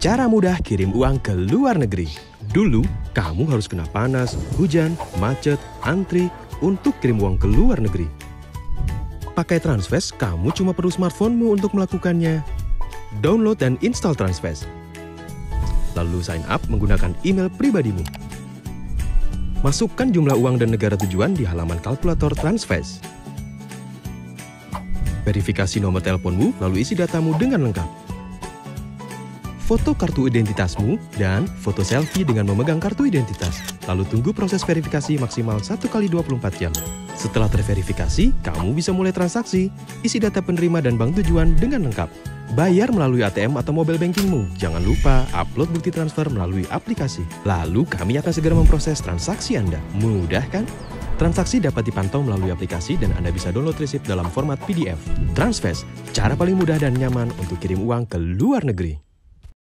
Cara mudah kirim uang ke luar negeri. Dulu, kamu harus kena panas, hujan, macet, antri untuk kirim uang ke luar negeri. Pakai Transfest, kamu cuma perlu smartphone-mu untuk melakukannya. Download dan install Transfest. Lalu sign up menggunakan email pribadimu. Masukkan jumlah uang dan negara tujuan di halaman kalkulator Transfest. Verifikasi nomor teleponmu, lalu isi datamu dengan lengkap. Foto kartu identitasmu dan foto selfie dengan memegang kartu identitas. Lalu tunggu proses verifikasi maksimal 1 kali 24 jam. Setelah terverifikasi, kamu bisa mulai transaksi. Isi data penerima dan bank tujuan dengan lengkap. Bayar melalui ATM atau mobile bankingmu. Jangan lupa upload bukti transfer melalui aplikasi. Lalu kami akan segera memproses transaksi Anda. Mudah kan? Transaksi dapat dipantau melalui aplikasi dan Anda bisa download resip dalam format PDF. Transfest, cara paling mudah dan nyaman untuk kirim uang ke luar negeri.